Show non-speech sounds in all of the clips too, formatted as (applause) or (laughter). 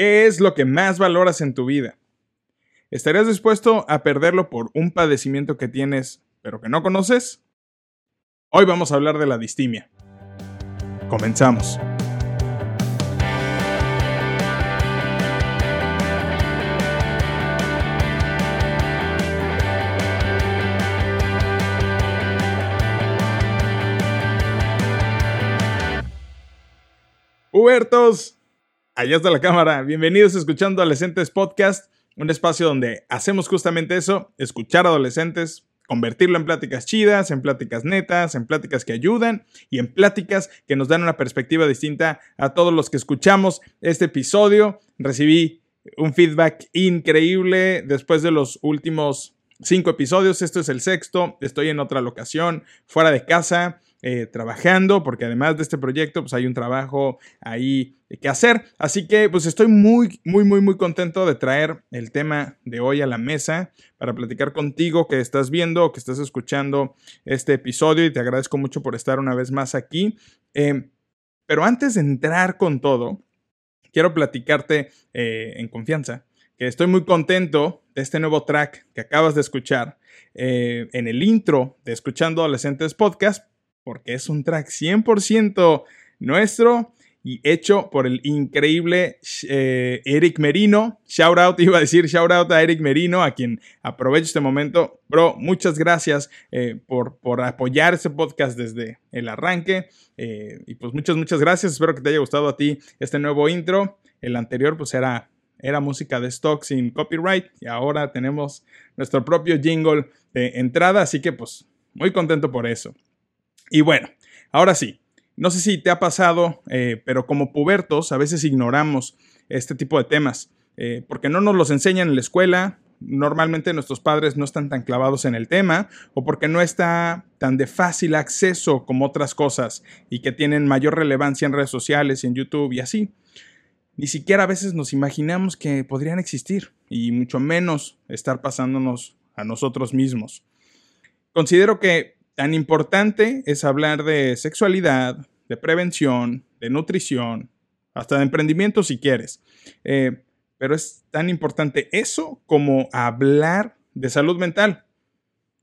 ¿Qué es lo que más valoras en tu vida? ¿Estarías dispuesto a perderlo por un padecimiento que tienes pero que no conoces? Hoy vamos a hablar de la distimia. Comenzamos. Hubertos, allá está la cámara. Bienvenidos Escuchando Adolescentes Podcast, un espacio donde hacemos justamente eso, escuchar adolescentes, convertirlo en pláticas chidas, en pláticas netas, en pláticas que ayudan y en pláticas que nos dan una perspectiva distinta a todos los que escuchamos este episodio. Recibí un feedback increíble después de los últimos cinco episodios. Esto es el sexto. Estoy en otra locación, fuera de casa. Eh, trabajando, porque además de este proyecto, pues hay un trabajo ahí que hacer. Así que, pues estoy muy, muy, muy, muy contento de traer el tema de hoy a la mesa para platicar contigo que estás viendo que estás escuchando este episodio y te agradezco mucho por estar una vez más aquí. Eh, pero antes de entrar con todo, quiero platicarte eh, en confianza que estoy muy contento de este nuevo track que acabas de escuchar en el intro de Escuchando Adolescentes Podcast, porque es un track 100% nuestro y hecho por el increíble eh, Eric Merino. Shout out, (laughs) iba a decir shout out a Eric Merino, a quien aprovecho este momento. Bro, muchas gracias eh, por, por, apoyar este podcast desde el arranque. Eh, y pues muchas, muchas gracias. Espero que te haya gustado a ti este nuevo intro. El anterior pues era, era música de stock sin copyright y ahora tenemos nuestro propio jingle de entrada. Así que pues muy contento por eso. Y bueno, ahora sí, no sé si te ha pasado, eh, pero como pubertos a veces ignoramos este tipo de temas, eh, porque no nos los enseñan en la escuela, normalmente nuestros padres no están tan clavados en el tema o porque no está tan de fácil acceso como otras cosas y que tienen mayor relevancia en redes sociales en YouTube y así. Ni siquiera a veces nos imaginamos que podrían existir y mucho menos estar pasándonos a nosotros mismos. Considero que Tan importante es hablar de sexualidad, de prevención, de nutrición, hasta de emprendimiento si quieres. Eh, pero es tan importante eso como hablar de salud mental.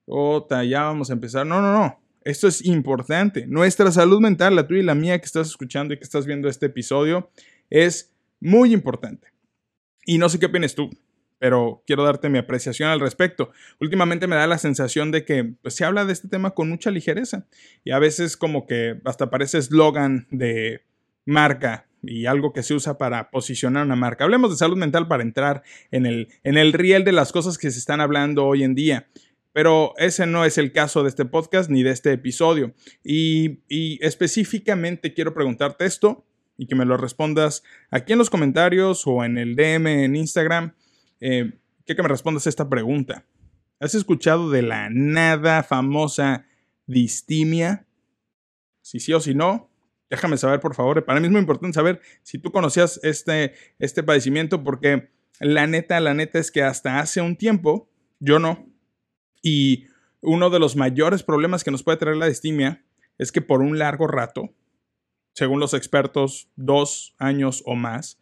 Ota, ya vamos a empezar. No, no, no. Esto es importante. Nuestra salud mental, la tuya y la mía que estás escuchando y que estás viendo este episodio, es muy importante. Y no sé qué opinas tú pero quiero darte mi apreciación al respecto. Últimamente me da la sensación de que pues, se habla de este tema con mucha ligereza y a veces como que hasta parece eslogan de marca y algo que se usa para posicionar una marca. Hablemos de salud mental para entrar en el, en el riel de las cosas que se están hablando hoy en día. Pero ese no es el caso de este podcast ni de este episodio. Y, y específicamente quiero preguntarte esto y que me lo respondas aquí en los comentarios o en el DM en Instagram. Eh, quiero que me respondas esta pregunta. ¿Has escuchado de la nada famosa distimia? Si sí o si no, déjame saber, por favor. Para mí es muy importante saber si tú conocías este, este padecimiento, porque la neta, la neta es que hasta hace un tiempo yo no. Y uno de los mayores problemas que nos puede traer la distimia es que por un largo rato, según los expertos, dos años o más,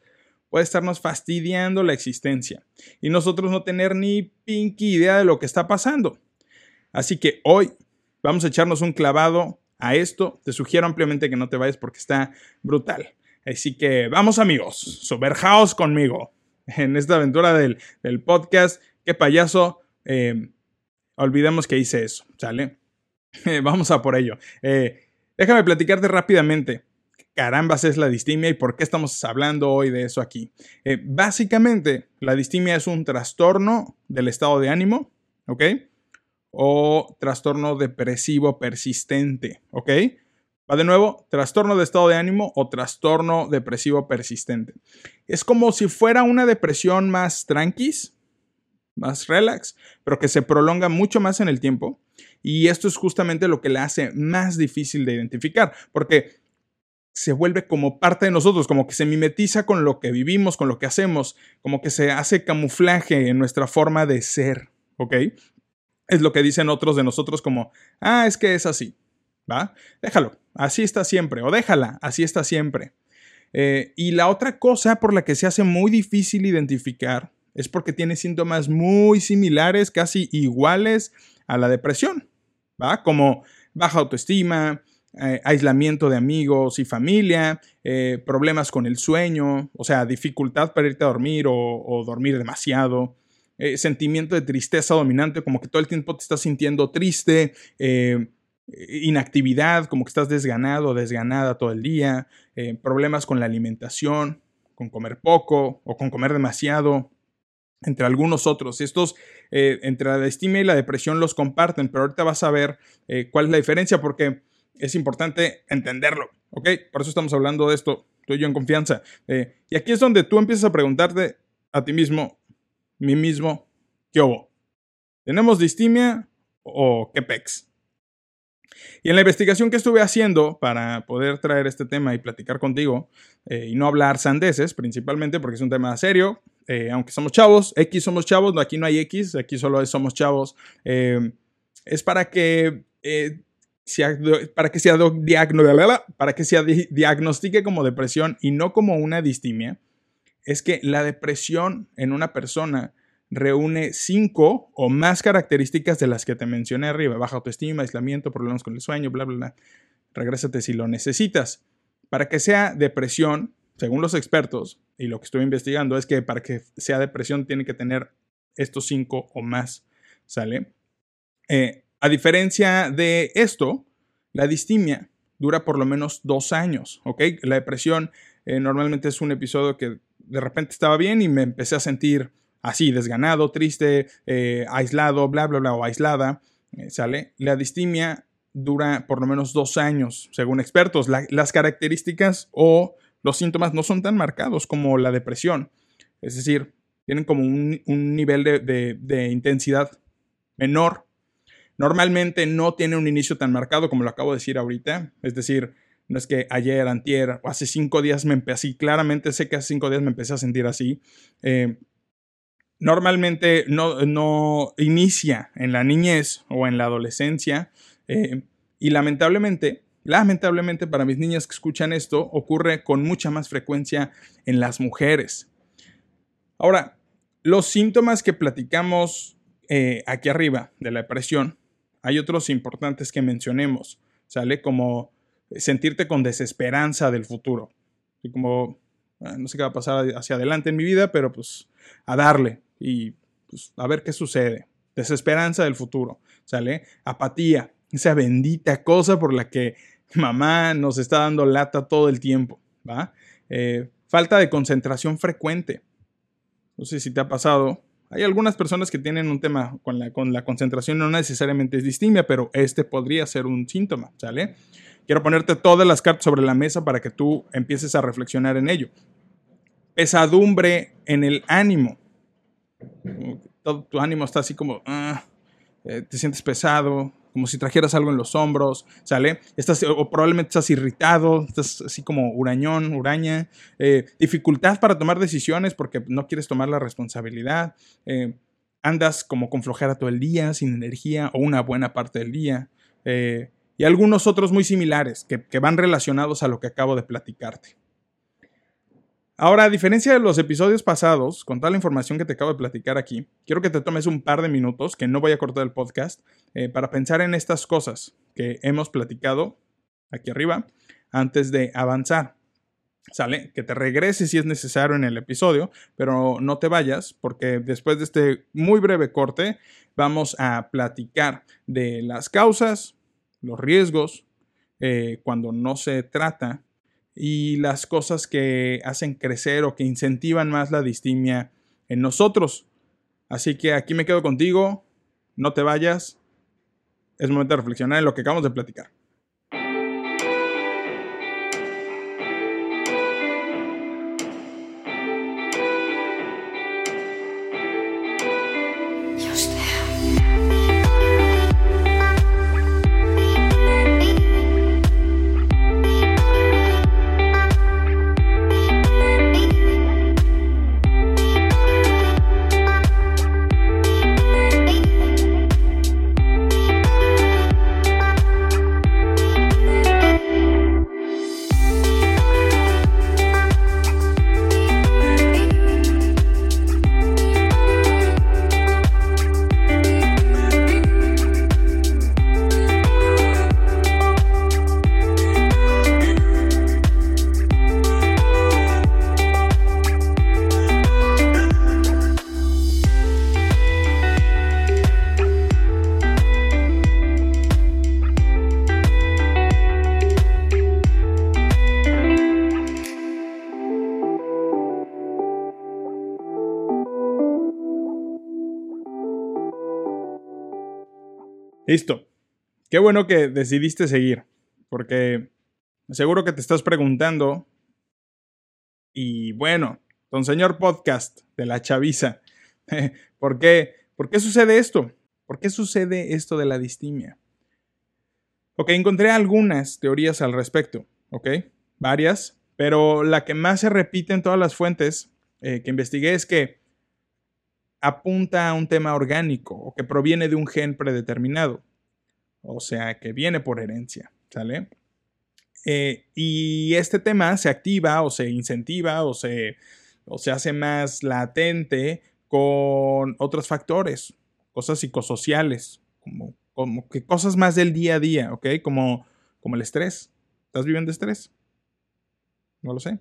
puede estarnos fastidiando la existencia y nosotros no tener ni pinky idea de lo que está pasando. Así que hoy vamos a echarnos un clavado a esto. Te sugiero ampliamente que no te vayas porque está brutal. Así que vamos amigos, soberjaos conmigo en esta aventura del, podcast. Qué payaso. Eh, olvidemos que hice eso, ¿sale? (laughs) vamos a por ello. Eh, déjame platicarte rápidamente carambas es la distimia y por qué estamos hablando hoy de eso aquí. Eh, básicamente, la distimia es un trastorno del estado de ánimo, ¿ok? O trastorno depresivo persistente, ¿ok? Va de nuevo, trastorno de estado de ánimo o trastorno depresivo persistente. Es como si fuera una depresión más tranquis, más relax, pero que se prolonga mucho más en el tiempo. Y esto es justamente lo que le hace más difícil de identificar, porque se vuelve como parte de nosotros, como que se mimetiza con lo que vivimos, con lo que hacemos, como que se hace camuflaje en nuestra forma de ser, ¿ok? Es lo que dicen otros de nosotros como, ah, es que es así, ¿va? Déjalo, así está siempre, o déjala, así está siempre. Eh, y la otra cosa por la que se hace muy difícil identificar es porque tiene síntomas muy similares, casi iguales a la depresión, ¿va? Como baja autoestima, eh, aislamiento de amigos y familia, eh, problemas con el sueño, o sea, dificultad para irte a dormir o, dormir demasiado, eh, sentimiento de tristeza dominante, como que todo el tiempo te estás sintiendo triste, inactividad, como que estás desganado o desganada todo el día, problemas con la alimentación, con comer poco o con comer demasiado, entre algunos otros. Estos, entre la estima y la depresión, los comparten, pero ahorita vas a ver cuál es la diferencia, porque es importante entenderlo, ¿ok? Por eso estamos hablando de esto, tú y yo en confianza. Eh, y aquí es donde tú empiezas a preguntarte a ti mismo, mí mismo, ¿qué hubo? ¿Tenemos distimia o qué pex? Y en la investigación que estuve haciendo para poder traer este tema y platicar contigo, eh, y no hablar sandeces, principalmente porque es un tema serio, eh, aunque somos chavos, X somos chavos, aquí no hay X, aquí solo es somos chavos, es para que para que, sea para que se diagnostique como depresión y no como una distimia, es que la depresión en una persona reúne cinco o más características de las que te mencioné arriba: baja autoestima, aislamiento, problemas con el sueño, bla, bla, bla. Regrésate si lo necesitas. Para que sea depresión, según los expertos y lo que estoy investigando, es que para que sea depresión tiene que tener estos cinco o más. ¿Sale? Eh, a diferencia de esto, la distimia dura por lo menos dos años, ¿ok? La depresión eh, normalmente es un episodio que de repente estaba bien y me empecé a sentir así, desganado, triste, eh, aislado, bla, bla, bla, o aislada, eh, ¿sale? La distimia dura por lo menos dos años, según expertos. las características o los síntomas no son tan marcados como la depresión. Es decir, tienen como un, nivel de intensidad menor Normalmente no tiene un inicio tan marcado como lo acabo de decir ahorita. Es decir, no es que ayer, antier o hace cinco días me empecé así. Claramente sé que hace cinco días me empecé a sentir así. Eh, normalmente no, no, inicia en la niñez o en la adolescencia. Eh, y lamentablemente, lamentablemente para mis niñas que escuchan esto, ocurre con mucha más frecuencia en las mujeres. Ahora, los síntomas que platicamos eh, aquí arriba de la depresión hay otros importantes que mencionemos, ¿sale? Como sentirte con desesperanza del futuro. Como, ah, no sé qué va a pasar hacia adelante en mi vida, pero pues a darle y pues, a ver qué sucede. Desesperanza del futuro, ¿sale? Apatía, esa bendita cosa por la que mamá nos está dando lata todo el tiempo, ¿va? Eh, falta de concentración frecuente. No sé si te ha pasado, hay algunas personas que tienen un tema con la, con la concentración, no necesariamente es distimia, pero este podría ser un síntoma, ¿sale? Quiero ponerte todas las cartas sobre la mesa para que tú empieces a reflexionar en ello. Pesadumbre en el ánimo. Todo tu ánimo está así como, ah, eh, te sientes pesado, como si trajeras algo en los hombros, ¿sale? Estás, o probablemente estás irritado, estás así como hurañón, huraña, eh, dificultad para tomar decisiones porque no quieres tomar la responsabilidad, eh, andas como con flojera todo el día, sin energía o una buena parte del día, eh, y algunos otros muy similares que van relacionados a lo que acabo de platicarte. Ahora, a diferencia de los episodios pasados, con toda la información que te acabo de platicar aquí, quiero que te tomes un par de minutos, que no voy a cortar el podcast, eh, para pensar en estas cosas que hemos platicado aquí arriba antes de avanzar. Sale, que te regreses si es necesario en el episodio, pero no te vayas porque después de este muy breve corte vamos a platicar de las causas, los riesgos, eh, cuando no se trata y las cosas que hacen crecer o que incentivan más la distimia en nosotros. Así que aquí me quedo contigo, no te vayas, es momento de reflexionar en lo que acabamos de platicar. Listo. Qué bueno que decidiste seguir, porque seguro que te estás preguntando, y bueno, don señor podcast de la chaviza, (laughs) ¿por qué, ¿por qué sucede esto? ¿Por qué sucede esto de la distimia? Ok, encontré algunas teorías al respecto, ok, varias, pero la que más se repite en todas las fuentes eh, que investigué es que apunta a un tema orgánico o que proviene de un gen predeterminado, o sea, que viene por herencia, ¿sale? Eh, y este tema se activa o se incentiva o se, o se hace más latente con otros factores, cosas psicosociales, como, como que cosas más del día a día, ¿ok? Como, como el estrés. ¿Estás viviendo estrés? No lo sé.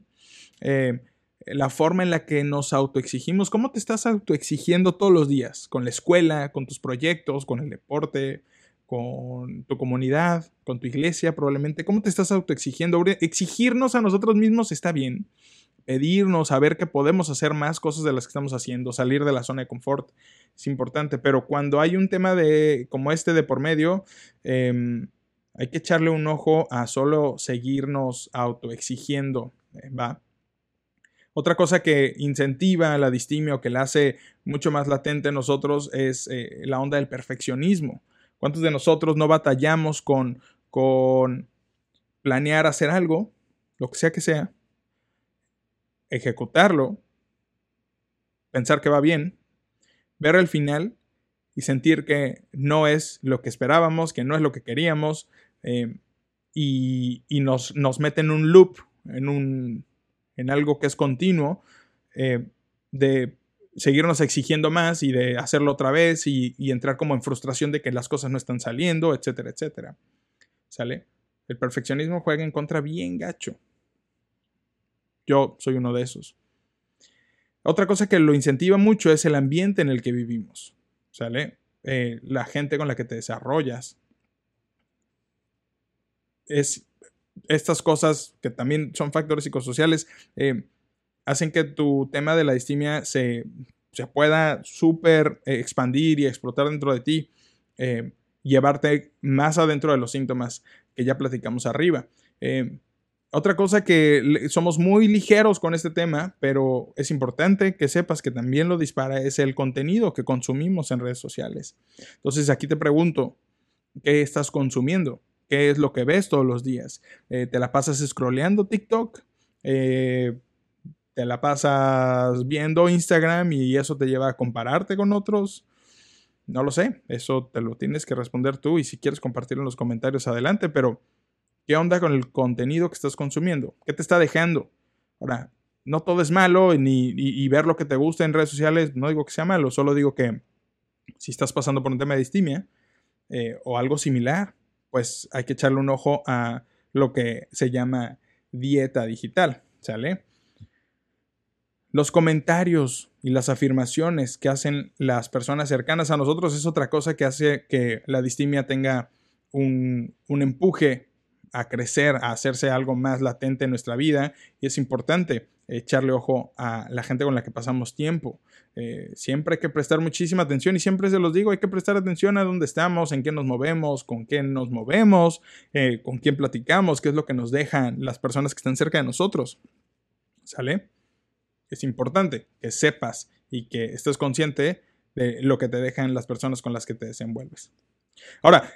Eh, la forma en la que nos autoexigimos, ¿cómo te estás autoexigiendo todos los días? Con la escuela, con tus proyectos, con el deporte, con tu comunidad, con tu iglesia, probablemente. ¿Cómo te estás autoexigiendo? Exigirnos a nosotros mismos está bien. Pedirnos, saber que podemos hacer más cosas de las que estamos haciendo, salir de la zona de confort, es importante. Pero cuando hay un tema de, como este de por medio, em, hay que echarle un ojo a solo seguirnos autoexigiendo, eh, ¿va? Otra cosa que incentiva la distimia o que la hace mucho más latente en nosotros es eh, la onda del perfeccionismo. ¿Cuántos de nosotros no batallamos con, con planear hacer algo, lo que sea que sea, ejecutarlo, pensar que va bien, ver el final y sentir que no es lo que esperábamos, que no es lo que queríamos, eh, y, nos, nos mete en un loop, en, un, en algo que es continuo, eh, de seguirnos exigiendo más y de hacerlo otra vez y, entrar como en frustración de que las cosas no están saliendo, etcétera, etcétera. ¿Sale? El perfeccionismo juega en contra bien gacho. Yo soy uno de esos. Otra cosa que lo incentiva mucho es el ambiente en el que vivimos. ¿Sale? Eh, la gente con la que te desarrollas. Es estas cosas que también son factores psicosociales. Eh, hacen que tu tema de la distimia se, pueda súper expandir y explotar dentro de ti, eh, llevarte más adentro de los síntomas que ya platicamos arriba. Eh, otra cosa que somos muy ligeros con este tema, pero es importante que sepas que también lo dispara es el contenido que consumimos en redes sociales. Entonces aquí te pregunto, ¿qué estás consumiendo? ¿Qué es lo que ves todos los días? ¿Te la pasas scrolleando TikTok? te la pasas viendo Instagram y eso te lleva a compararte con otros. No lo sé, eso te lo tienes que responder tú y si quieres compartirlo en los comentarios adelante, pero ¿qué onda con el contenido que estás consumiendo? ¿Qué te está dejando? Ahora, no todo es malo ni, y, ver lo que te gusta en redes sociales, no digo que sea malo, solo digo que si estás pasando por un tema de distimia eh, o algo similar, pues hay que echarle un ojo a lo que se llama dieta digital, ¿sale? Los comentarios y las afirmaciones que hacen las personas cercanas a nosotros es otra cosa que hace que la distimia tenga un, empuje a crecer, a hacerse algo más latente en nuestra vida y es importante echarle ojo a la gente con la que pasamos tiempo. Eh, siempre hay que prestar muchísima atención y siempre se los digo, hay que prestar atención a dónde estamos, en qué nos movemos, con quién nos movemos, eh, con quién platicamos, qué es lo que nos dejan las personas que están cerca de nosotros. ¿Sale? es importante que sepas y que estés consciente de lo que te dejan las personas con las que te desenvuelves. Ahora,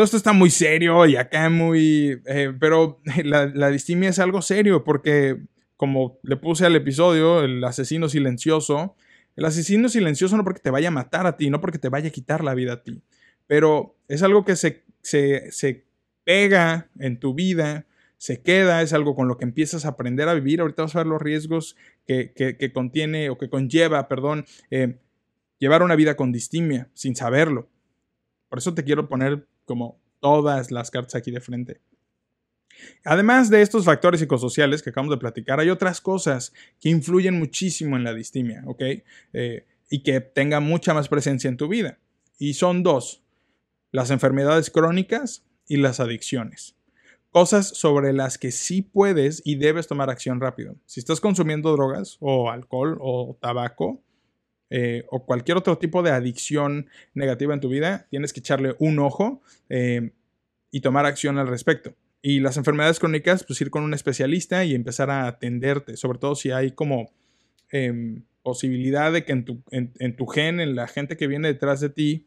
todo esto está muy serio y acá muy... Eh, pero (laughs) la, distimia es algo serio porque, como le puse al episodio, el asesino silencioso, el asesino silencioso no porque te vaya a matar a ti, no porque te vaya a quitar la vida a ti, pero es algo que se, se, se pega en tu vida se queda, es algo con lo que empiezas a aprender a vivir. Ahorita vas a ver los riesgos que, contiene o que conlleva, perdón, eh, llevar una vida con distimia sin saberlo. Por eso te quiero poner como todas las cartas aquí de frente. Además de estos factores psicosociales que acabamos de platicar, hay otras cosas que influyen muchísimo en la distimia, ¿ok? Eh, y que tenga mucha más presencia en tu vida. Y son dos, las enfermedades crónicas y las adicciones cosas sobre las que sí puedes y debes tomar acción rápido. Si estás consumiendo drogas o alcohol o tabaco, eh, o cualquier otro tipo de adicción negativa en tu vida, tienes que echarle un ojo eh, y tomar acción al respecto. Y las enfermedades crónicas, pues ir con un especialista y empezar a atenderte, sobre todo si hay como em, posibilidad de que en tu, en, tu, gen, en la gente que viene detrás de ti,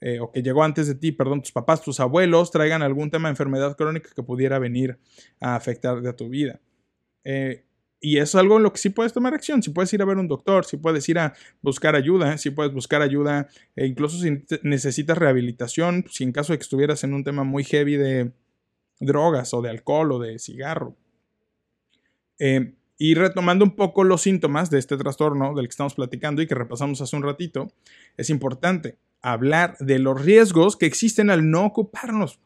eh, o que llegó antes de ti, perdón, tus papás, tus abuelos, traigan algún tema de enfermedad crónica que pudiera venir a afectar de tu vida. Y es algo en lo que sí puedes tomar acción. Si puedes ir a ver un doctor, si puedes ir a buscar ayuda, si puedes buscar ayuda, e incluso si necesitas rehabilitación, si en caso de que estuvieras en un tema muy heavy de drogas o de alcohol o de cigarro. Eh, y retomando un poco los síntomas de este trastorno del que estamos platicando y que repasamos hace un ratito, es importante hablar de los riesgos que existen al no ocuparnos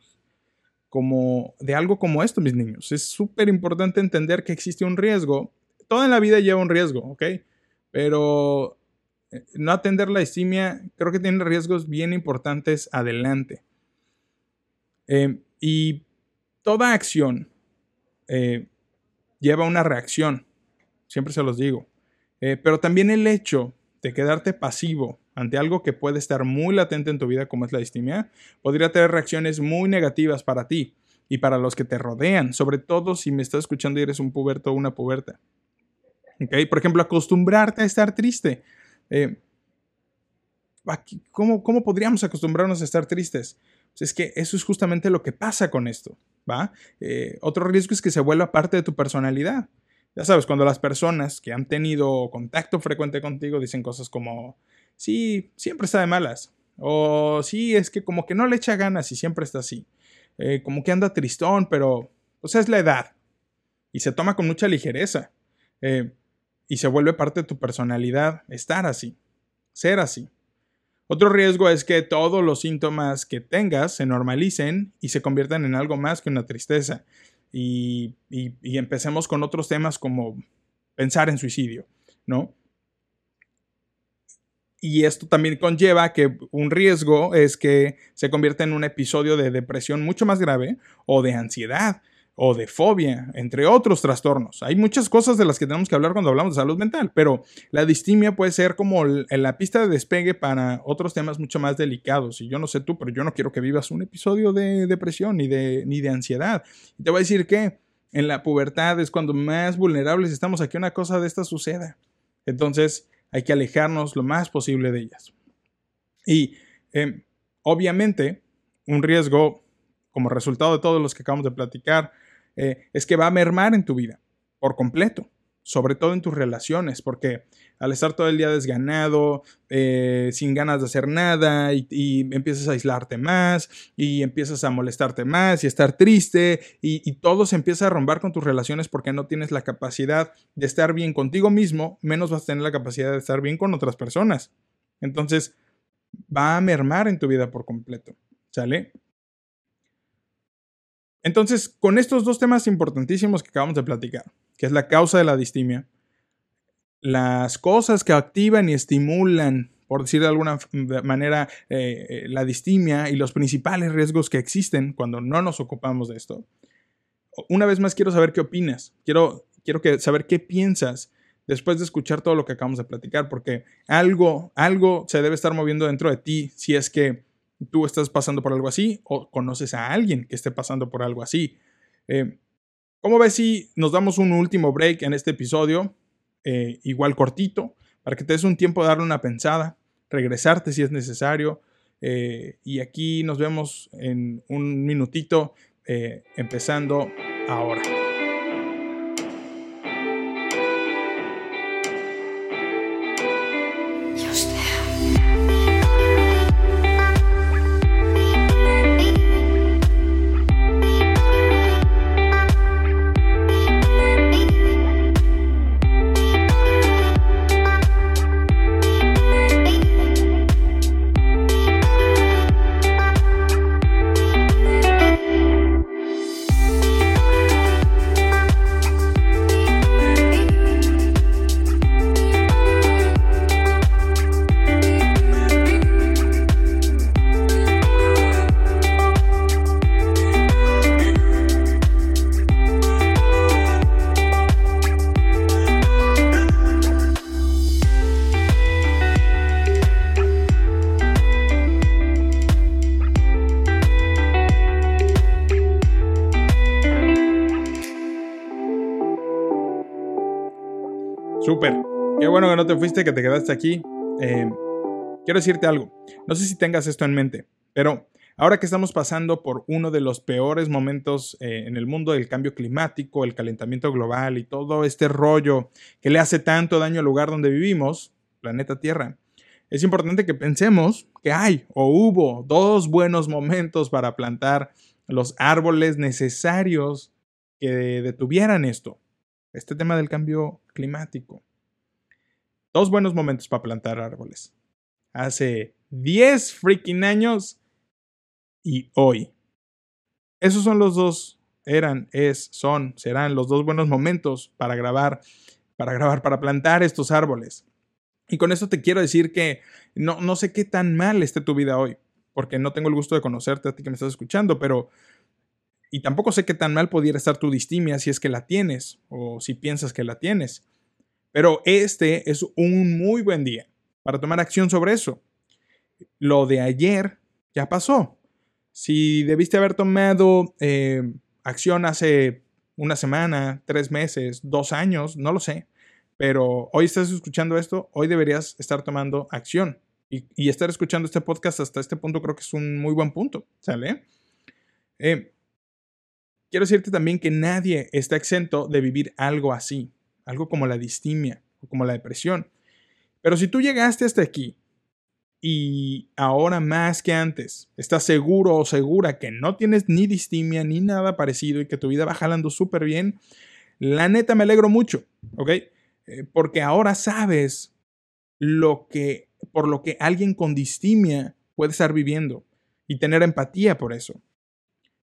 como de algo como esto, mis niños. Es súper importante entender que existe un riesgo. Todo en la vida lleva un riesgo, ¿ok? Pero eh, no atender la distimia creo que tiene riesgos bien importantes adelante. Eh, y toda acción eh, lleva una reacción, siempre se los digo. pero también el hecho de quedarte pasivo ante algo que puede estar muy latente en tu vida como es la distimia, podría tener reacciones muy negativas para ti y para los que te rodean, sobre todo si me estás escuchando y eres un puberto o una puberta. ¿Okay? Por ejemplo, acostumbrarte a estar triste. Eh, ¿cómo, ¿Cómo podríamos acostumbrarnos a estar tristes? Pues es que eso es justamente lo que pasa con esto, ¿va? Eh, otro riesgo es que se vuelva parte de tu personalidad. Ya sabes, cuando las personas que han tenido contacto frecuente contigo dicen cosas como, sí, siempre está de malas. O sí, es que como que no le echa ganas y siempre está así. Eh, como que anda tristón, pero pues es la edad. Y se toma con mucha ligereza. Eh, y se vuelve parte de tu personalidad estar así, ser así. Otro riesgo es que todos los síntomas que tengas se normalicen y se conviertan en algo más que una tristeza. y empecemos con otros temas como pensar en suicidio, ¿no? Y esto también conlleva que un riesgo es que se convierta en un episodio de depresión mucho más grave o de ansiedad o de fobia, entre otros trastornos. Hay muchas cosas de las que tenemos que hablar cuando hablamos de salud mental, pero la distimia puede ser como la pista de despegue para otros temas mucho más delicados. Y yo no sé tú, pero yo no quiero que vivas un episodio de depresión ni de, ni de ansiedad. Y te voy a decir que en la pubertad es cuando más vulnerables estamos a que una cosa de esta suceda. Entonces, hay que alejarnos lo más posible de ellas. Y em, obviamente, un riesgo como resultado de todos los que acabamos de platicar eh, es que va a mermar en tu vida por completo sobre todo en tus relaciones, porque al estar todo el día desganado, eh, sin ganas de hacer nada, y, empiezas a aislarte más, y empiezas a molestarte más, y estar triste, y, y, todo se empieza a romper con tus relaciones porque no tienes la capacidad de estar bien contigo mismo, menos vas a tener la capacidad de estar bien con otras personas. Entonces, va a mermar en tu vida por completo, ¿sale? Entonces, con estos dos temas importantísimos que acabamos de platicar, que es la causa de la distimia, las cosas que activan y estimulan, por decir de alguna manera, eh, eh, la distimia y los principales riesgos que existen cuando no nos ocupamos de esto. Una vez más quiero saber qué opinas, quiero, quiero que, saber qué piensas después de escuchar todo lo que acabamos de platicar, porque algo, algo se debe estar moviendo dentro de ti si es que tú estás pasando por algo así o conoces a alguien que esté pasando por algo así. Eh, ¿Cómo ves si nos damos un último break en este episodio? Eh, igual cortito, para que te des un tiempo de darle una pensada, regresarte si es necesario. Eh, y aquí nos vemos en un minutito, empezando ahora. Qué bueno que no te fuiste, que te quedaste aquí. Eh, quiero decirte algo. No sé si tengas esto en mente, pero ahora que estamos pasando por uno de los peores momentos eh, en el mundo del cambio climático, el calentamiento global y todo este rollo que le hace tanto daño al lugar donde vivimos, planeta Tierra, es importante que pensemos que hay o hubo dos buenos momentos para plantar los árboles necesarios que detuvieran esto, este tema del cambio climático. Dos buenos momentos para plantar árboles. Hace 10 freaking años y hoy. Esos son los dos, eran, es, son, serán los dos buenos momentos para grabar, para grabar, para plantar estos árboles. Y con esto te quiero decir que no, no sé qué tan mal esté tu vida hoy, porque no tengo el gusto de conocerte a ti que me estás escuchando, pero... Y tampoco sé qué tan mal pudiera estar tu distimia si es que la tienes o si piensas que la tienes. Pero este es un muy buen día para tomar acción sobre eso. Lo de ayer ya pasó. Si debiste haber tomado eh, acción hace una semana, tres meses, dos años, no lo sé. Pero hoy estás escuchando esto, hoy deberías estar tomando acción. Y, estar escuchando este podcast hasta este punto creo que es un muy buen punto, ¿sale? Eh, quiero decirte también que nadie está exento de vivir algo así, algo como la distimia o como la depresión. Pero si tú llegaste hasta aquí y ahora más que antes estás seguro o segura que no tienes ni distimia ni nada parecido y que tu vida va jalando súper bien, la neta me alegro mucho, ¿ok? Eh, porque ahora sabes lo que, por lo que alguien con distimia puede estar viviendo y tener empatía por eso.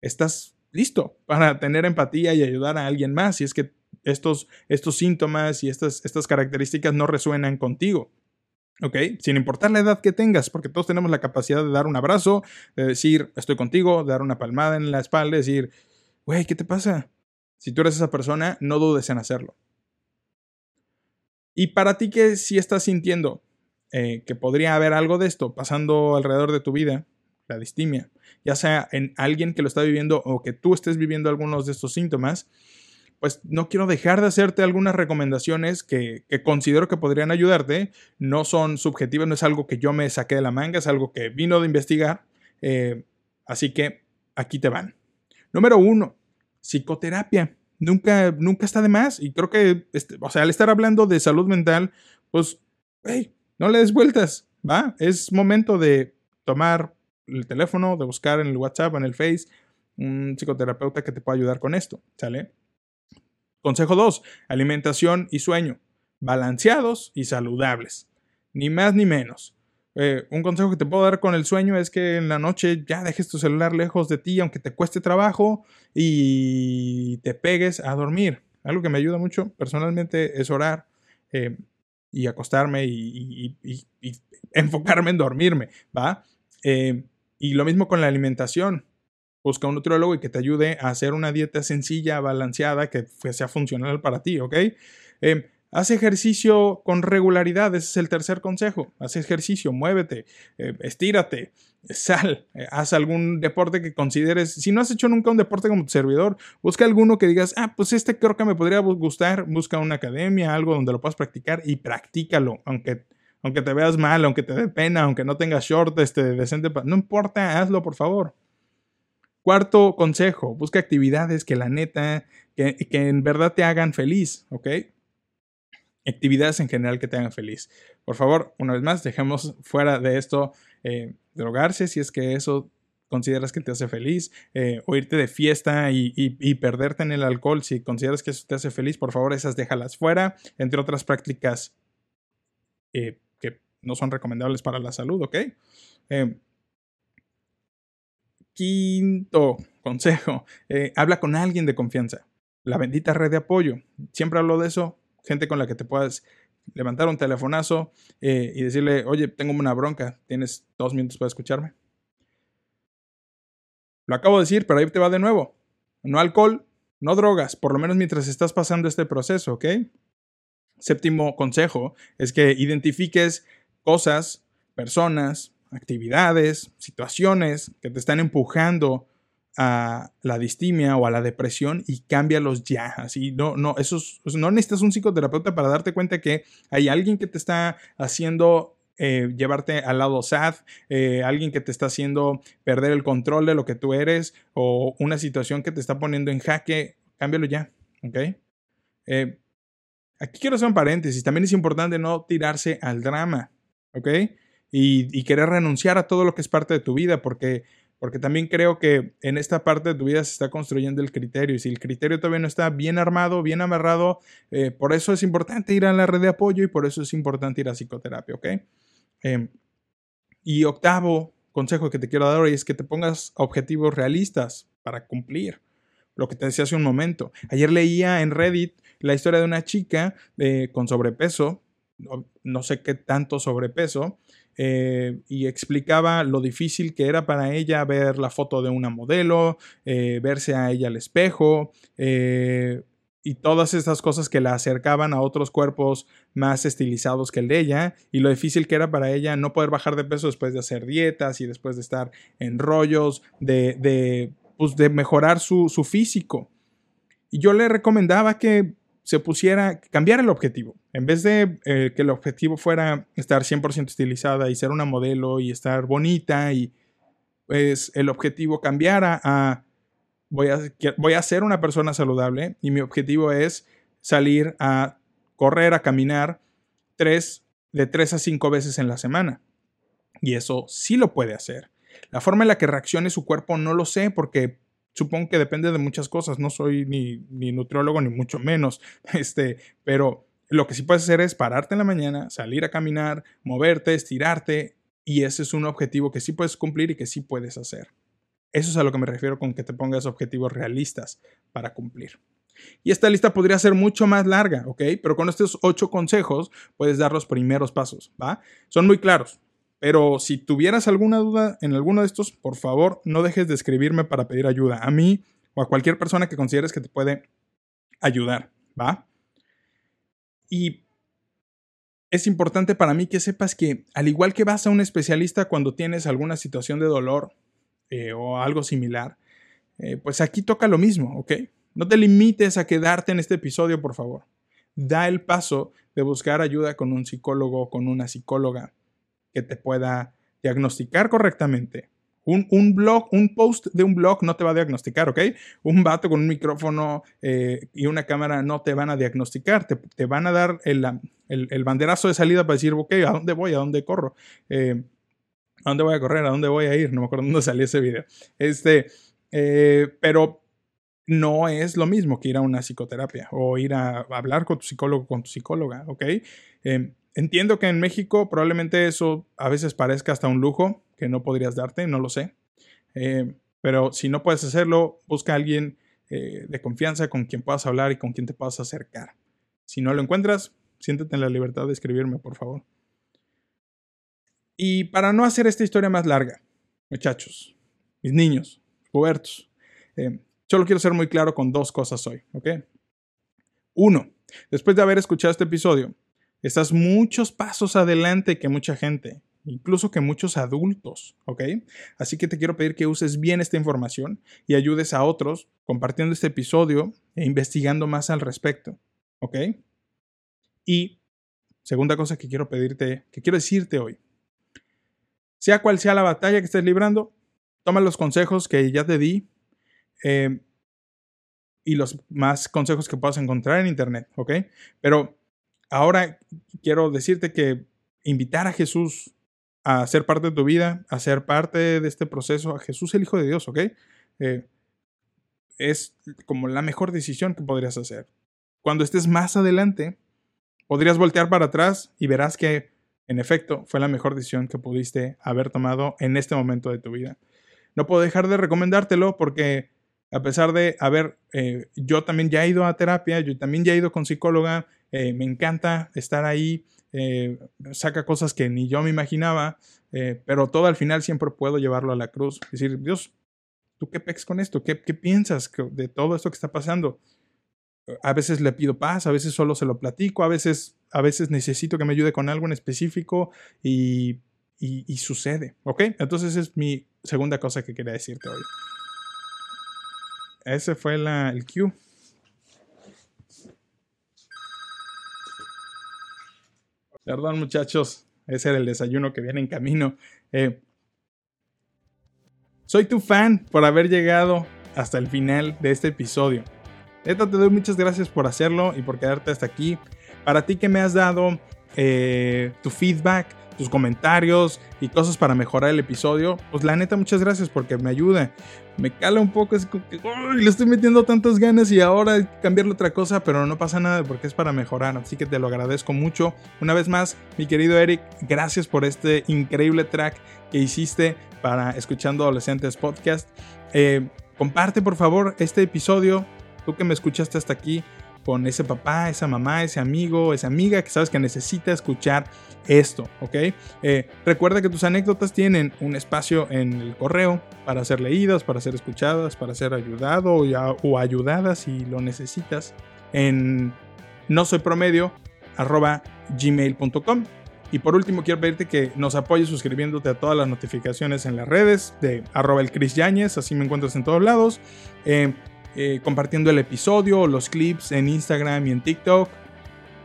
Estás listo para tener empatía y ayudar a alguien más si es que estos, estos síntomas y estas, estas características no resuenan contigo. ¿Ok? Sin importar la edad que tengas, porque todos tenemos la capacidad de dar un abrazo, de decir, estoy contigo, de dar una palmada en la espalda, decir, güey, ¿qué te pasa? Si tú eres esa persona, no dudes en hacerlo. Y para ti que si estás sintiendo eh, que podría haber algo de esto pasando alrededor de tu vida, la distimia, ya sea en alguien que lo está viviendo o que tú estés viviendo algunos de estos síntomas, pues no quiero dejar de hacerte algunas recomendaciones que, considero que podrían ayudarte. No son subjetivas, no es algo que yo me saqué de la manga, es algo que vino de investigar. Eh, así que aquí te van. Número uno, psicoterapia. Nunca, nunca está de más. Y creo que, este, o sea, al estar hablando de salud mental, pues, hey, no le des vueltas, ¿va? Es momento de tomar el teléfono, de buscar en el WhatsApp, en el Face, un psicoterapeuta que te pueda ayudar con esto, ¿sale? Consejo 2. Alimentación y sueño. Balanceados y saludables. Ni más ni menos. Eh, un consejo que te puedo dar con el sueño es que en la noche ya dejes tu celular lejos de ti, aunque te cueste trabajo, y te pegues a dormir. Algo que me ayuda mucho personalmente es orar eh, y acostarme y, enfocarme en dormirme, ¿va? Eh, y lo mismo con la alimentación. Busca un nutriólogo y que te ayude a hacer una dieta sencilla, balanceada, que sea funcional para ti, ¿ok? Eh, haz ejercicio con regularidad, ese es el tercer consejo. Haz ejercicio, muévete, eh, estírate, sal, eh, haz algún deporte que consideres. Si no has hecho nunca un deporte como tu servidor, busca alguno que digas, ah, pues este creo que me podría gustar. Busca una academia, algo donde lo puedas practicar y practícalo, aunque aunque te veas mal, aunque te dé pena, aunque no tengas short este, decente, no importa, hazlo por favor. Cuarto consejo, busca actividades que la neta, que, en verdad te hagan feliz, ¿ok? Actividades en general que te hagan feliz. Por favor, una vez más, dejemos fuera de esto eh, drogarse si es que eso consideras que te hace feliz, eh, o irte de fiesta y, perderte en el alcohol si consideras que eso te hace feliz, por favor, esas déjalas fuera, entre otras prácticas eh, que no son recomendables para la salud, ¿ok? Quinto consejo, eh, habla con alguien de confianza. La bendita red de apoyo. Siempre hablo de eso, gente con la que te puedas levantar un telefonazo eh, y decirle, oye, tengo una bronca, tienes dos minutos para escucharme. Lo acabo de decir, pero ahí te va de nuevo. No alcohol, no drogas, por lo menos mientras estás pasando este proceso, ¿ok? Séptimo consejo es que identifiques cosas, personas, actividades, situaciones que te están empujando a la distimia o a la depresión y cámbialos ya. Así, no, no, eso no necesitas un psicoterapeuta para darte cuenta que hay alguien que te está haciendo eh, llevarte al lado sad, eh, alguien que te está haciendo perder el control de lo que tú eres o una situación que te está poniendo en jaque, cámbialo ya, ¿ok? Eh, aquí quiero hacer un paréntesis, también es importante no tirarse al drama, ¿ok? Y, y querer renunciar a todo lo que es parte de tu vida porque porque también creo que en esta parte de tu vida se está construyendo el criterio y si el criterio todavía no está bien armado, bien amarrado, eh, por eso es importante ir a la red de apoyo y por eso es importante ir a psicoterapia, ¿ok? Em, y octavo consejo que te quiero dar hoy es que te pongas objetivos realistas para cumplir lo que te decía hace un momento. Ayer leía en Reddit la historia de una chica eh, con sobrepeso, no sé qué tanto sobrepeso, eh, y explicaba lo difícil que era para ella ver la foto de una modelo, eh, verse a ella al espejo eh, y todas estas cosas que la acercaban a otros cuerpos más estilizados que el de ella y lo difícil que era para ella no poder bajar de peso después de hacer dietas y después de estar en rollos, de, de, pues mejorar su, su físico. Y yo le recomendaba que se pusiera, cambiar el objetivo. En vez de eh, que el objetivo fuera estar 100% estilizada y ser una modelo y estar bonita y pues el objetivo cambiara a voy a, voy a ser una persona saludable y mi objetivo es salir a correr, a caminar tres, de tres a cinco veces en la semana. Y eso sí lo puede hacer. La forma en la que reaccione su cuerpo no lo sé porque supongo que depende de muchas cosas. No soy ni, ni nutriólogo ni mucho menos. (laughs) Este, pero lo que sí puedes hacer es pararte en la mañana, salir a caminar, moverte, estirarte. Y ese es un objetivo que sí puedes cumplir y que sí puedes hacer. Eso es a lo que me refiero con que te pongas objetivos realistas para cumplir. Y esta lista podría ser mucho más larga, ¿ok? Pero con estos ocho consejos puedes dar los primeros pasos, ¿va? Son muy claros. Pero si tuvieras alguna duda en alguno de estos, por favor, no dejes de escribirme para pedir ayuda a mí o a cualquier persona que consideres que te puede ayudar, ¿va? Y es importante para mí que sepas que, al igual que vas a un especialista cuando tienes alguna situación de dolor eh, o algo similar, eh, pues aquí toca lo mismo, ¿ok? No te limites a quedarte en este episodio, por favor. Da el paso de buscar ayuda con un psicólogo o con una psicóloga que te pueda diagnosticar correctamente. Un, blog, un post de un blog no te va a diagnosticar, ¿ok? Un vato con un micrófono eh, y una cámara no te van a diagnosticar, te, van a dar el, banderazo de salida para decir, ok, ¿a dónde voy? ¿A dónde corro? Eh, ¿A dónde voy a correr? ¿A dónde voy a ir? No me acuerdo dónde salió ese video. Este, eh, pero no es lo mismo que ir a una psicoterapia o ir a, hablar con tu psicólogo, con tu psicóloga, ¿ok? Entiendo que en México probablemente eso a veces parezca hasta un lujo que no podrías darte, no lo sé. Eh, pero si no puedes hacerlo, busca a alguien eh, de confianza con quien puedas hablar y con quien te puedas acercar. Si no lo encuentras, siéntete en la libertad de escribirme, por favor. Y para no hacer esta historia más larga, muchachos, mis niños, pubertos, eh, solo quiero ser muy claro con dos cosas hoy, ¿ok? Uno, después de haber escuchado este episodio, Estás muchos pasos adelante que mucha gente, incluso que muchos adultos, ¿ok? Así que te quiero pedir que uses bien esta información y ayudes a otros compartiendo este episodio e investigando más al respecto, ¿ok? Y segunda cosa que quiero pedirte, que quiero decirte hoy, sea cual sea la batalla que estés librando, toma los consejos que ya te di eh, y los más consejos que puedas encontrar en internet, ¿ok? Pero ahora quiero decirte que invitar a Jesús a ser parte de tu vida, a ser parte de este proceso, a Jesús el Hijo de Dios, ¿ok? Eh, es como la mejor decisión que podrías hacer. Cuando estés más adelante, podrías voltear para atrás y verás que, en efecto, fue la mejor decisión que pudiste haber tomado en este momento de tu vida. No puedo dejar de recomendártelo porque a pesar de haber, eh, yo también ya he ido a terapia, yo también ya he ido con psicóloga, eh, me encanta estar ahí, eh, saca cosas que ni yo me imaginaba, pero todo al final siempre puedo llevarlo a la cruz, decir, Dios, ¿tú qué pex con esto? ¿Qué, piensas de todo esto que está pasando? A veces le pido paz, a veces solo se lo platico, a veces, a veces necesito que me ayude con algo en específico y, sucede, ¿ok? Entonces es mi segunda cosa que quería decirte hoy. ese fue el cue. Perdón, muchachos. Ese era el desayuno que viene en camino. Eh, soy tu fan por haber llegado hasta el final de este episodio. Neta, te doy muchas gracias por hacerlo y por quedarte hasta aquí. Para ti que me has dado eh, tu feedback, tus comentarios y cosas para mejorar el episodio, pues la neta muchas gracias porque me ayuda. Me cala un poco, es como que le estoy metiendo tantas ganas y ahora cambiarle otra cosa, pero no pasa nada porque es para mejorar, así que te lo agradezco mucho. Una vez más, mi querido Eric, gracias por este increíble track que hiciste para Escuchando Adolescentes Podcast. Eh, comparte por favor este episodio, tú que me escuchaste hasta aquí, con ese papá, esa mamá, ese amigo, esa amiga que sabes que necesita escuchar esto, ¿ok? Eh, recuerda que tus anécdotas tienen un espacio en el correo para ser leídas, para ser escuchadas, para ser ayudado o, ayudadas si lo necesitas en no soy promedio gmail.com. Y por último, quiero pedirte que nos apoyes suscribiéndote a todas las notificaciones en las redes de arroba el Chris así me encuentras en todos lados. Eh, eh, compartiendo el episodio, los clips en Instagram y en TikTok.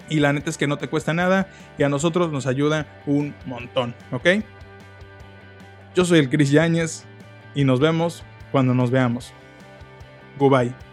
Y la neta es que no te cuesta nada y a nosotros nos ayuda un montón, ¿ok? Yo soy el Chris Yáñez y nos vemos cuando nos veamos. Goodbye.